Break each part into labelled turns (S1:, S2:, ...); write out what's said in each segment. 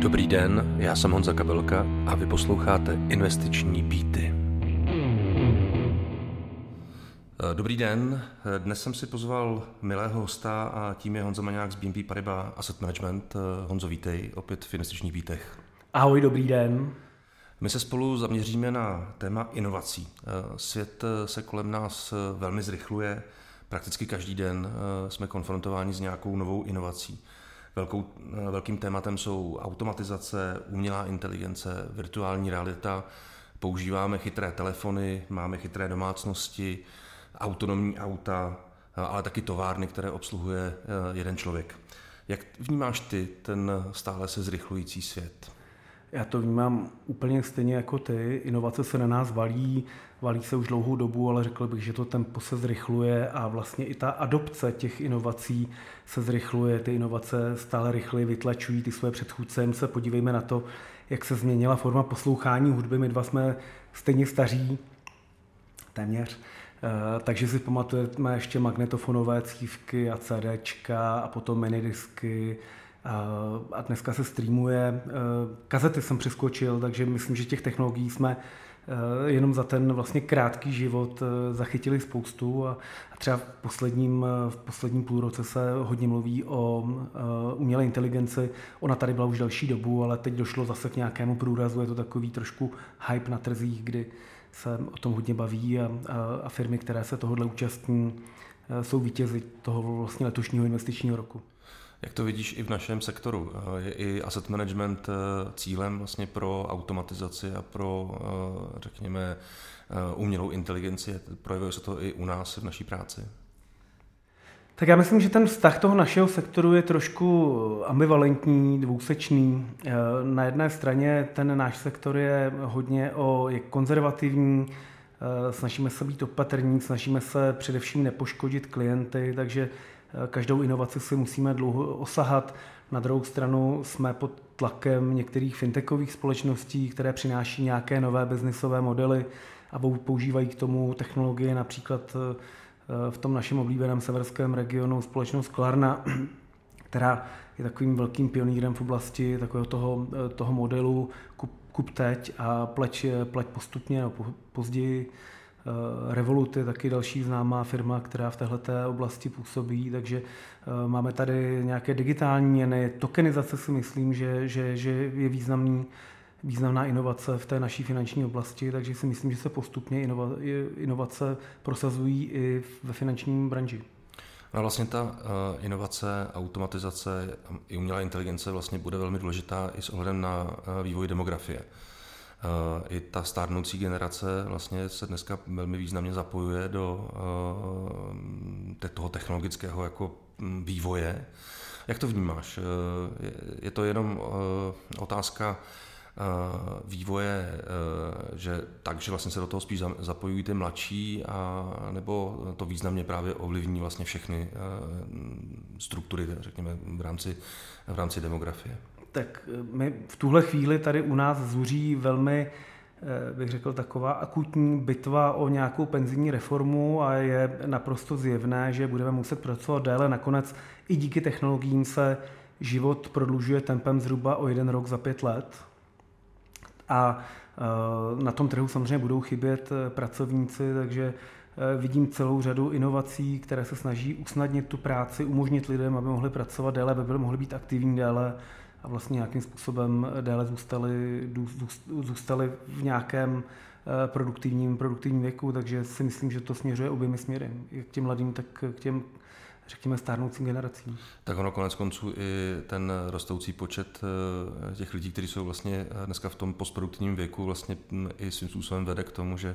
S1: Dobrý den, já jsem Honza Kabelka a vy posloucháte Investiční býty. Dobrý den, dnes jsem si pozval milého hosta a tím je Honza Maňák z BNP Paribas Asset Management. Honzo, vítej opět v Investičních bítech.
S2: Ahoj, dobrý den.
S1: My se spolu zaměříme na téma inovací. Svět se kolem nás velmi zrychluje, prakticky každý den jsme konfrontováni s nějakou novou inovací. Velkou, velkým tématem jsou automatizace, umělá inteligence, virtuální realita. Používáme chytré telefony, máme chytré domácnosti, autonomní auta, ale taky továrny, které obsluhuje eh, jeden člověk. Jak vnímáš ty ten stále se zrychlující svět?
S2: Já to vnímám úplně stejně jako ty. Inovace se na nás valí, valí se už dlouhou dobu, ale řekl bych, že to tempo se zrychluje a vlastně i ta adopce těch inovací se zrychluje. Ty inovace stále rychleji vytlačují ty své předchůdce. Jen se podívejme na to, jak se změnila forma poslouchání hudby. My dva jsme stejně staří, téměř. Eh, takže si pamatujeme ještě magnetofonové cívky a CDčka a potom minidisky, a dneska se streamuje. Eh, kazety jsem přeskočil, takže myslím, že těch technologií jsme eh, jenom za ten vlastně krátký život eh, zachytili spoustu a třeba v posledním, v posledním půlroce se hodně mluví o umělé inteligenci. Ona tady byla už další dobu, ale teď došlo zase k nějakému průrazu. Je to takový trošku hype na trzích, kdy se o tom hodně baví a, a, a firmy, které se tohohle účastní, jsou vítězi toho vlastně letošního investičního roku.
S1: Jak to vidíš i v našem sektoru? Je i asset management eh, cílem vlastně pro automatizaci a pro, eh, řekněme, eh, umělou inteligenci? Projevuje se to i u nás v naší práci?
S2: Tak já myslím, že ten vztah toho našeho sektoru je trošku ambivalentní, dvousečný. Na jedné straně ten náš sektor je hodně o, je konzervativní, snažíme se být opatrní, snažíme se především nepoškodit klienty, takže Každou inovaci si musíme dlouho osahat. Na druhou stranu jsme pod tlakem některých fintechových společností, které přináší nějaké nové biznisové modely a používají k tomu technologie, například eh, v tom našem oblíbeném severském regionu společnost Klarna, která je takovým velkým pionýrem v oblasti takového toho, eh, toho modelu kup, kup teď a pleť, pleť postupně, no, později Eh, Revolut je taky další známá firma, která v této oblasti působí, takže eh, máme tady nějaké digitální měny, tokenizace si myslím, že, že, že je významný, významná inovace v té naší finanční oblasti, takže si myslím, že se postupně inova, inovace prosazují i ve finančním branži.
S1: No vlastně ta uh, inovace, automatizace i umělá inteligence vlastně bude velmi důležitá i s ohledem na vývoj demografie. I ta stárnoucí generace vlastně se dneska velmi významně zapojuje do eh, toho technologického jako mm, vývoje. Jak to vnímáš? Eh, je to jenom eh, otázka vývoje, že tak, že vlastně se do toho spíš zapojují ty mladší, a, nebo to významně právě ovlivní vlastně všechny struktury, řekněme, v rámci, v rámci demografie?
S2: Tak eh, my v tuhle chvíli tady u nás zuří velmi, eh, bych řekl, taková akutní bitva o nějakou penzijní reformu a je naprosto zjevné, že budeme muset pracovat déle. Nakonec i díky technologiím se život prodlužuje tempem zhruba o jeden rok za pět let. A eh, na tom trhu samozřejmě budou chybět pracovníci, takže vidím celou řadu inovací, které se snaží usnadnit tu práci, umožnit lidem, aby mohli pracovat déle, aby mohli být aktivní déle a vlastně nějakým způsobem déle zůstali, zůstali v nějakém eh, produktivním, produktivním věku, takže si myslím, že to směřuje oběmi směry, jak k těm mladým, tak k těm řekněme, stárnoucím generacím.
S1: Tak ono konec konců i ten rostoucí počet eh, těch lidí, kteří jsou vlastně eh, dneska v tom postproduktivním věku, vlastně hm, i svým způsobem vede k tomu, že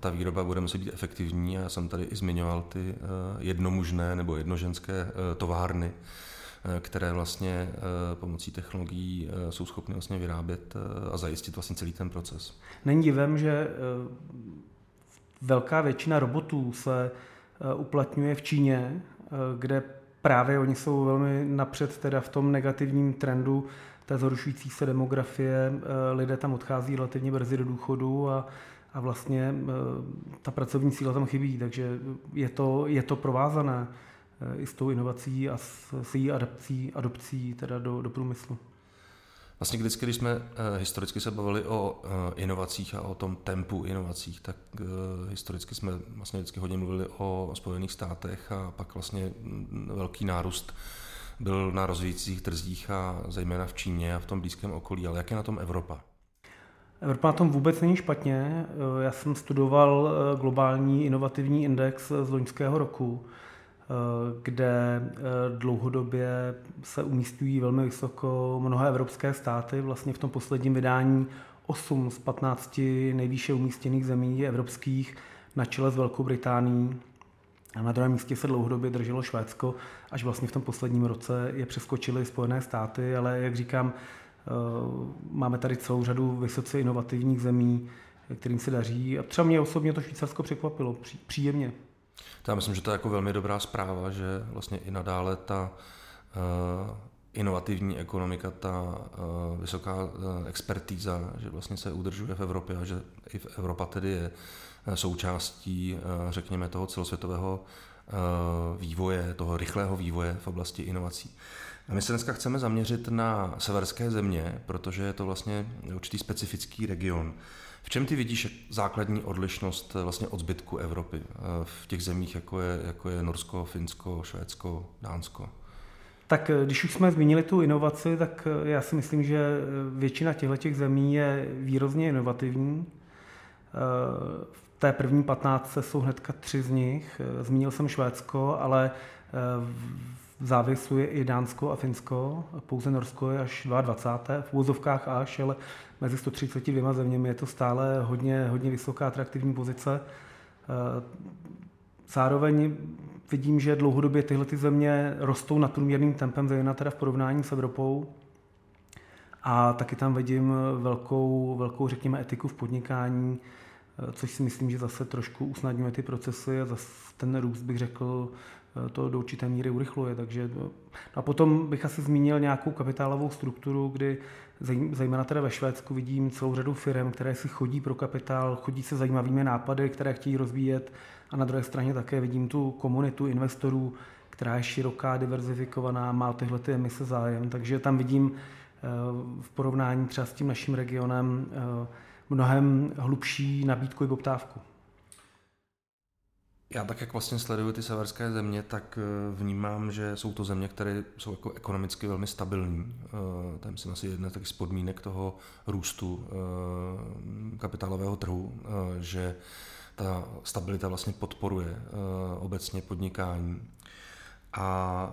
S1: ta výroba bude muset být efektivní. Já jsem tady i zmiňoval ty jednomužné nebo jednoženské továrny, které vlastně eh, pomocí technologií eh, jsou schopny vlastně vyrábět a zajistit vlastně celý ten proces.
S2: Není divem, že velká většina robotů se uplatňuje v Číně, kde právě oni jsou velmi napřed teda v tom negativním trendu té zhoršující se demografie. Lidé tam odchází relativně brzy do důchodu a, a vlastně ta pracovní síla tam chybí, takže je to, je to provázané. Eh, i s tou inovací a s, s její adapcí, adopcí teda do, do průmyslu.
S1: Vlastně vždycky, když jsme eh, historicky se bavili o eh, inovacích a o tom tempu inovacích, tak historicky jsme vlastně vždycky hodně mluvili o Spojených státech a pak vlastně velký nárůst byl na rozvíjících trzích a zejména v Číně a v tom blízkém okolí. Ale jak je na tom Evropa?
S2: Evropa na tom vůbec není špatně. Já jsem studoval globální inovativní index z loňského roku kde eh, dlouhodobě se umístují velmi vysoko mnohé evropské státy. Vlastně v tom posledním vydání 8 z 15 nejvýše umístěných zemí evropských na čele s Velkou Británií. A na druhém místě se dlouhodobě drželo Švédsko, až vlastně v tom posledním roce je přeskočily Spojené státy, ale jak říkám, eh, máme tady celou řadu vysoce inovativních zemí, kterým se daří. A třeba mě osobně to Švýcarsko překvapilo příjemně.
S1: Já myslím, že to je jako velmi dobrá zpráva, že vlastně i nadále ta uh, inovativní ekonomika, ta uh, vysoká uh, expertíza, že vlastně se udržuje v Evropě a že i v Evropa tedy je součástí, řekněme, toho celosvětového vývoje, toho rychlého vývoje v oblasti inovací. A my se dneska chceme zaměřit na severské země, protože je to vlastně určitý specifický region. V čem ty vidíš základní odlišnost eh, vlastně od zbytku Evropy eh, v těch zemích, jako je, jako je Norsko, Finsko, Švédsko, Dánsko?
S2: Tak eh, když už jsme zmínili tu inovaci, tak já si myslím, že většina těchto zemí je výrozně inovativní. V té první patnáctce jsou hnedka tři z nich. Zmínil jsem Švédsko, ale v závisu je i Dánsko a Finsko, pouze Norsko je až 22. v úvozovkách až, ale mezi 132 zeměmi je to stále hodně, hodně vysoká atraktivní pozice. Eh, zároveň vidím, že dlouhodobě tyhle ty země rostou nadprůměrným tempem, zejména teda v porovnání s Evropou. A taky tam vidím velkou, velkou, řekněme, etiku v podnikání, eh, což si myslím, že zase trošku usnadňuje ty procesy a zase ten růst, bych řekl, to do určité míry urychluje. Takže, no a potom bych asi zmínil nějakou kapitálovou strukturu, kdy zejména teda ve Švédsku vidím celou řadu firm, které si chodí pro kapitál, chodí se zajímavými nápady, které chtějí rozvíjet a na druhé straně také vidím tu komunitu investorů, která je široká, diverzifikovaná, má tyhle ty emise zájem, takže tam vidím eh, v porovnání třeba s tím naším regionem eh, mnohem hlubší nabídku i poptávku.
S1: Já tak, jak vlastně sleduju ty severské země, tak eh, vnímám, že jsou to země, které jsou jako ekonomicky velmi stabilní. Eh, tam si asi jedna z podmínek toho růstu eh, kapitálového trhu, že ta stabilita vlastně podporuje obecně podnikání. A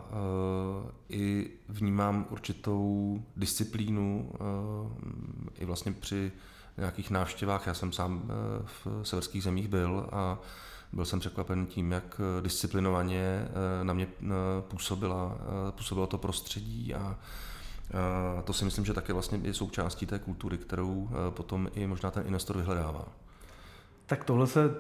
S1: i vnímám určitou disciplínu i vlastně při nějakých návštěvách. Já jsem sám v severských zemích byl a byl jsem překvapen tím, jak eh, disciplinovaně eh, na mě eh, působila, působilo to prostředí a to si myslím, že také vlastně je součástí té kultury, kterou potom i možná ten investor vyhledává.
S2: Tak tohle se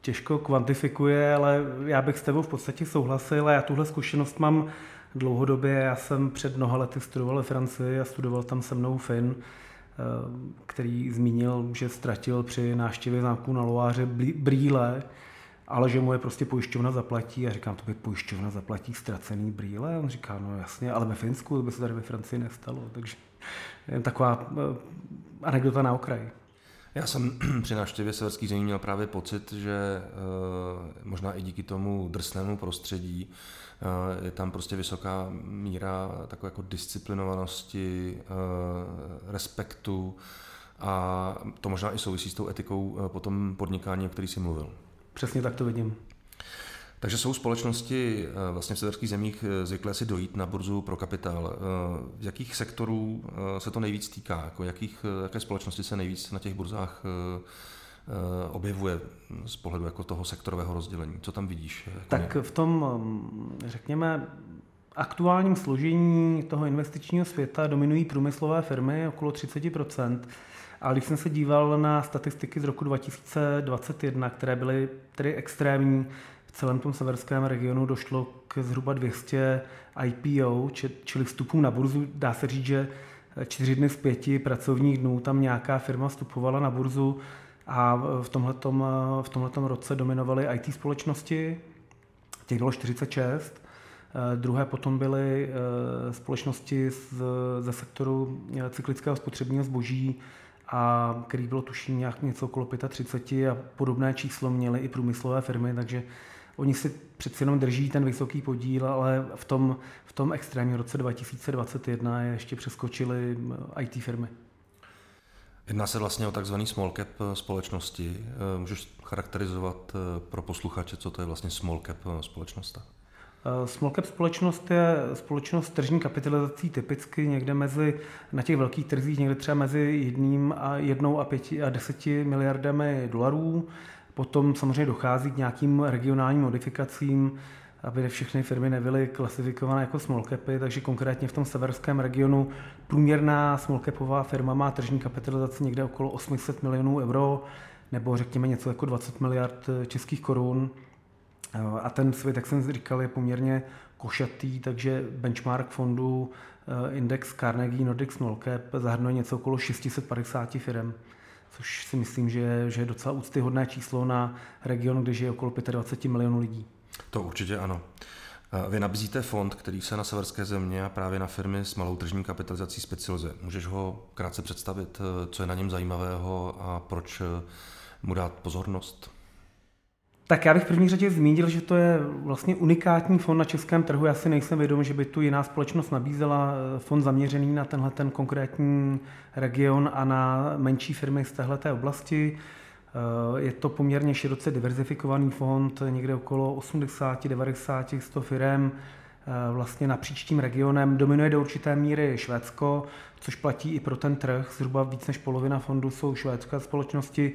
S2: těžko kvantifikuje, ale já bych s tebou v podstatě souhlasil a já tuhle zkušenost mám dlouhodobě. Já jsem před mnoha lety studoval ve Francii a studoval tam se mnou Fin, který zmínil, že ztratil při návštěvě zámku na Loáře brýle ale že mu je prostě pojišťovna zaplatí. A říkám, to by pojišťovna zaplatí ztracený brýle? A on říká, no jasně, ale ve Finsku by se tady ve Francii nestalo. Takže taková eh, anekdota na okraji.
S1: Já jsem při návštěvě severských zemí měl právě pocit, že eh, možná i díky tomu drsnému prostředí eh, je tam prostě vysoká míra takové jako disciplinovanosti, respektu a to možná i souvisí s tou etikou potom podnikání, o který jsi mluvil.
S2: Přesně tak to vidím.
S1: Takže jsou společnosti eh, vlastně v severských zemích eh, zvyklé si dojít na burzu pro kapitál. Eh, v jakých sektorů se to nejvíc týká? Jako jakých, jaké společnosti se nejvíc na těch burzách objevuje z pohledu jako toho sektorového rozdělení? Co tam vidíš? Jako
S2: tak v tom, mm, řekněme, aktuálním složení toho investičního světa dominují průmyslové firmy okolo 30 a když jsem se díval na statistiky z roku 2021, které byly tedy extrémní, v celém tom severském regionu došlo k zhruba 200 IPO, čili vstupům na burzu. Dá se říct, že čtyři dny z pěti pracovních dnů tam nějaká firma vstupovala na burzu a v tomhletom, v tomhletom roce dominovaly IT společnosti, těch bylo 46. Druhé potom byly společnosti ze sektoru cyklického spotřebního zboží, a který bylo tuším nějak něco okolo 35 a podobné číslo měly i průmyslové firmy, takže oni si přeci jenom drží ten vysoký podíl, ale v tom, v tom extrémním roce 2021 je ještě přeskočily IT firmy.
S1: Jedná se vlastně o takzvaný small cap společnosti. Můžeš charakterizovat pro posluchače, co to je vlastně small cap společnost?
S2: Eh, small cap společnost je společnost tržní kapitalizací typicky někde mezi, na těch velkých trzích, někde třeba mezi jedním a jednou a pěti a deseti miliardami dolarů. Potom samozřejmě dochází k nějakým regionálním modifikacím, aby všechny firmy nebyly klasifikované jako small capy, takže konkrétně v tom severském regionu průměrná small capová firma má tržní kapitalizaci někde okolo 800 milionů euro, nebo řekněme něco jako 20 miliard českých korun. A ten svět, jak jsem říkal, je poměrně košatý, takže benchmark fondu eh, index Carnegie Nordic Small Cap zahrnuje něco okolo 650 firm, což si myslím, že, že je docela úctyhodné číslo na region, kde žije okolo 25 milionů lidí.
S1: To určitě ano. Eh, vy nabízíte fond, který se na severské země a právě na firmy s malou tržní kapitalizací specializuje. Můžeš ho krátce představit, eh, co je na něm zajímavého a proč mu dát pozornost?
S2: Tak já bych v první řadě zmínil, že to je vlastně unikátní fond na českém trhu. Já si nejsem vědom, že by tu jiná společnost nabízela eh, fond zaměřený na tenhle ten konkrétní region a na menší firmy z téhle oblasti. Eh, je to poměrně široce diverzifikovaný fond, někde okolo 80, 90, 100 firm vlastně napříč tím regionem. Dominuje do určité míry Švédsko, což platí i pro ten trh. Zhruba víc než polovina fondů jsou švédské společnosti.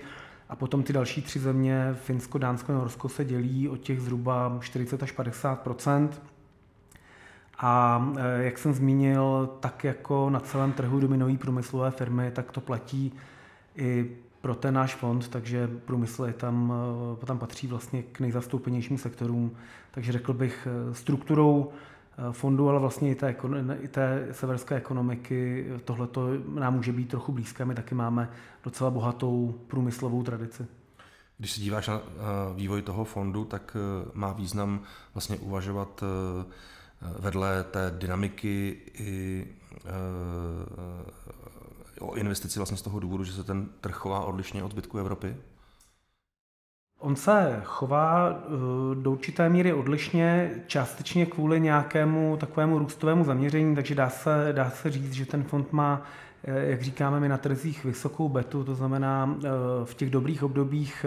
S2: A potom ty další tři země, Finsko, Dánsko a Norsko, se dělí o těch zhruba 40 až 50% a e, jak jsem zmínil, tak jako na celém trhu dominují průmyslové firmy, tak to platí i pro ten náš fond, takže průmysl je tam, e, tam patří vlastně k nejzastoupenějším sektorům. Takže řekl bych e, strukturou fondu, ale vlastně i té, i té severské ekonomiky. Tohle nám může být trochu blízké. My taky máme docela bohatou průmyslovou tradici.
S1: Když se díváš na eh, vývoj toho fondu, tak eh, má význam vlastně uvažovat vedle té dynamiky i o investici vlastně z toho důvodu, že se ten trh chová odlišně od zbytku Evropy?
S2: On se chová eh, do určité míry odlišně, částečně kvůli nějakému takovému růstovému zaměření, takže dá se, dá se říct, že ten fond má, eh, jak říkáme my na trzích, vysokou betu, to znamená eh, v těch dobrých obdobích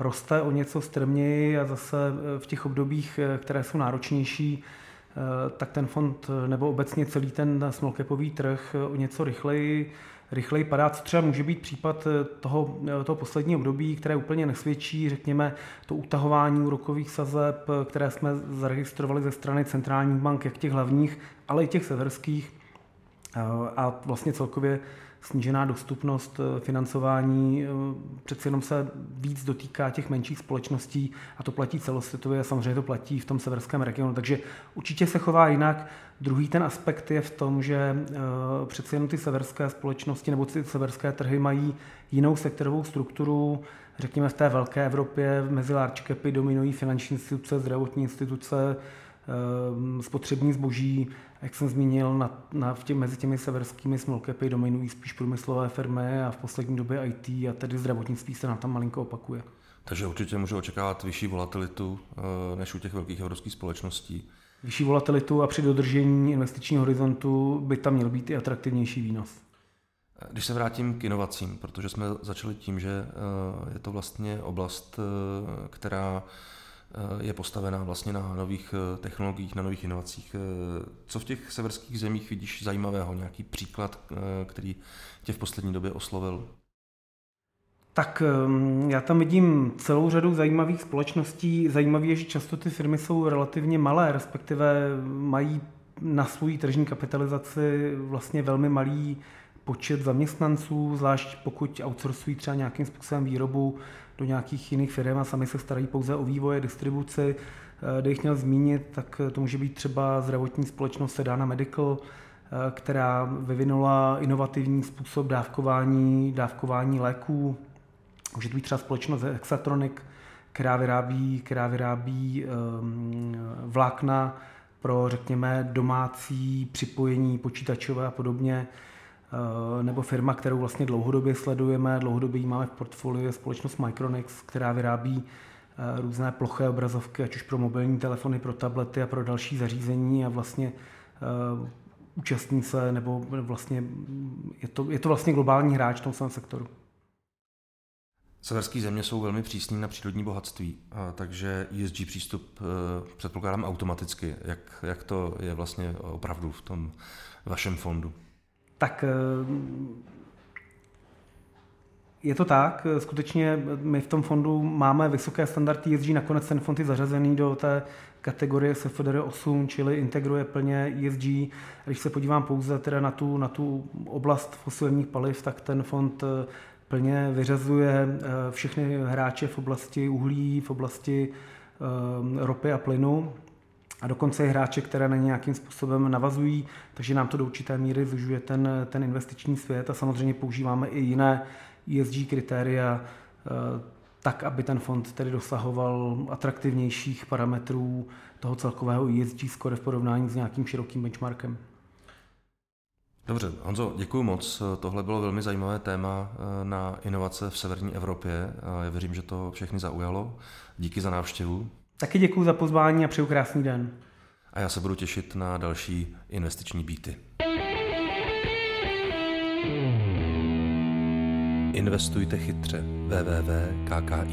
S2: roste o něco strměji a zase v těch obdobích, které jsou náročnější, tak ten fond nebo obecně celý ten small capový trh o něco rychleji rychleji padá, co třeba může být případ eh, toho, eh, toho posledního období, které úplně nesvědčí, řekněme, to utahování úrokových sazeb, eh, které jsme zaregistrovali ze strany centrálních bank, jak těch hlavních, ale i těch severských. A vlastně celkově snížená dostupnost eh, financování eh, přeci jenom se víc dotýká těch menších společností a to platí celosvětově a samozřejmě to platí v tom severském regionu. Takže určitě se chová jinak. Druhý ten aspekt je v tom, že eh, přeci jenom ty severské společnosti nebo ty severské trhy mají jinou sektorovou strukturu. Řekněme v té velké Evropě mezi large capy dominují finanční instituce, zdravotní instituce, spotřební zboží, jak jsem zmínil, na, na, v tě, mezi těmi severskými smallcapy dominují spíš průmyslové firmy a v poslední době IT a tedy zdravotnictví se na tam malinko opakuje.
S1: Takže určitě můžu očekávat vyšší volatilitu eh, než u těch velkých evropských společností.
S2: Vyšší volatilitu a při dodržení investičního horizontu by tam měl být i atraktivnější výnos.
S1: Když se vrátím k inovacím, protože jsme začali tím, že eh, je to vlastně oblast, eh, která je postavená vlastně na nových eh, technologiích, na nových inovacích. Eh, co v těch severských zemích vidíš zajímavého? Nějaký příklad, který tě v poslední době oslovil?
S2: Tak ehm, já tam vidím celou řadu zajímavých společností. Zajímavé je, že často ty firmy jsou relativně malé, respektive mají na svou tržní kapitalizaci vlastně velmi malý počet zaměstnanců, zvlášť pokud outsourcují třeba nějakým způsobem výrobu do nějakých jiných firm a sami se starají pouze o vývoje, distribuci. Eh, Kdybych měl zmínit, tak to může být třeba zdravotní společnost Sedana Medical, eh, která vyvinula inovativní způsob dávkování, dávkování léků. Může to být třeba společnost Exatronic, která vyrábí, která vyrábí um, vlákna pro, řekněme, domácí připojení počítačové a podobně, nebo firma, kterou vlastně dlouhodobě sledujeme, dlouhodobě ji máme v portfoliu, je společnost Micronix, která vyrábí různé ploché obrazovky, ať už pro mobilní telefony, pro tablety a pro další zařízení a vlastně účastní se, nebo vlastně je to, je to vlastně globální hráč v tom svém sektoru.
S1: Severské země jsou velmi přísní na přírodní bohatství, takže ESG přístup předpokládám automaticky. Jak, jak to je vlastně opravdu v tom vašem fondu?
S2: Tak e, je to tak, skutečně my v tom fondu máme vysoké standardy ESG, nakonec ten fond je zařazený do té kategorie SFDR 8, čili integruje plně ESG. Když se podívám pouze teda na tu, na tu oblast fosilních paliv, tak ten fond eh, plně vyřazuje eh, všechny hráče v oblasti uhlí, v oblasti eh, ropy a plynu a dokonce i hráče, které na nějakým způsobem navazují, takže nám to do určité míry zužuje ten, ten investiční svět a samozřejmě používáme i jiné ESG kritéria, tak, aby ten fond tedy dosahoval atraktivnějších parametrů toho celkového ESG score v porovnání s nějakým širokým benchmarkem.
S1: Dobře, Honzo, děkuji moc. Tohle bylo velmi zajímavé téma eh, na inovace v severní Evropě. Já věřím, že to všechny zaujalo. Díky za návštěvu.
S2: Taky děkuji za pozvání a přeju krásný den.
S1: A já se budu těšit na další investiční býty. Investujte chytře www.kkip.cz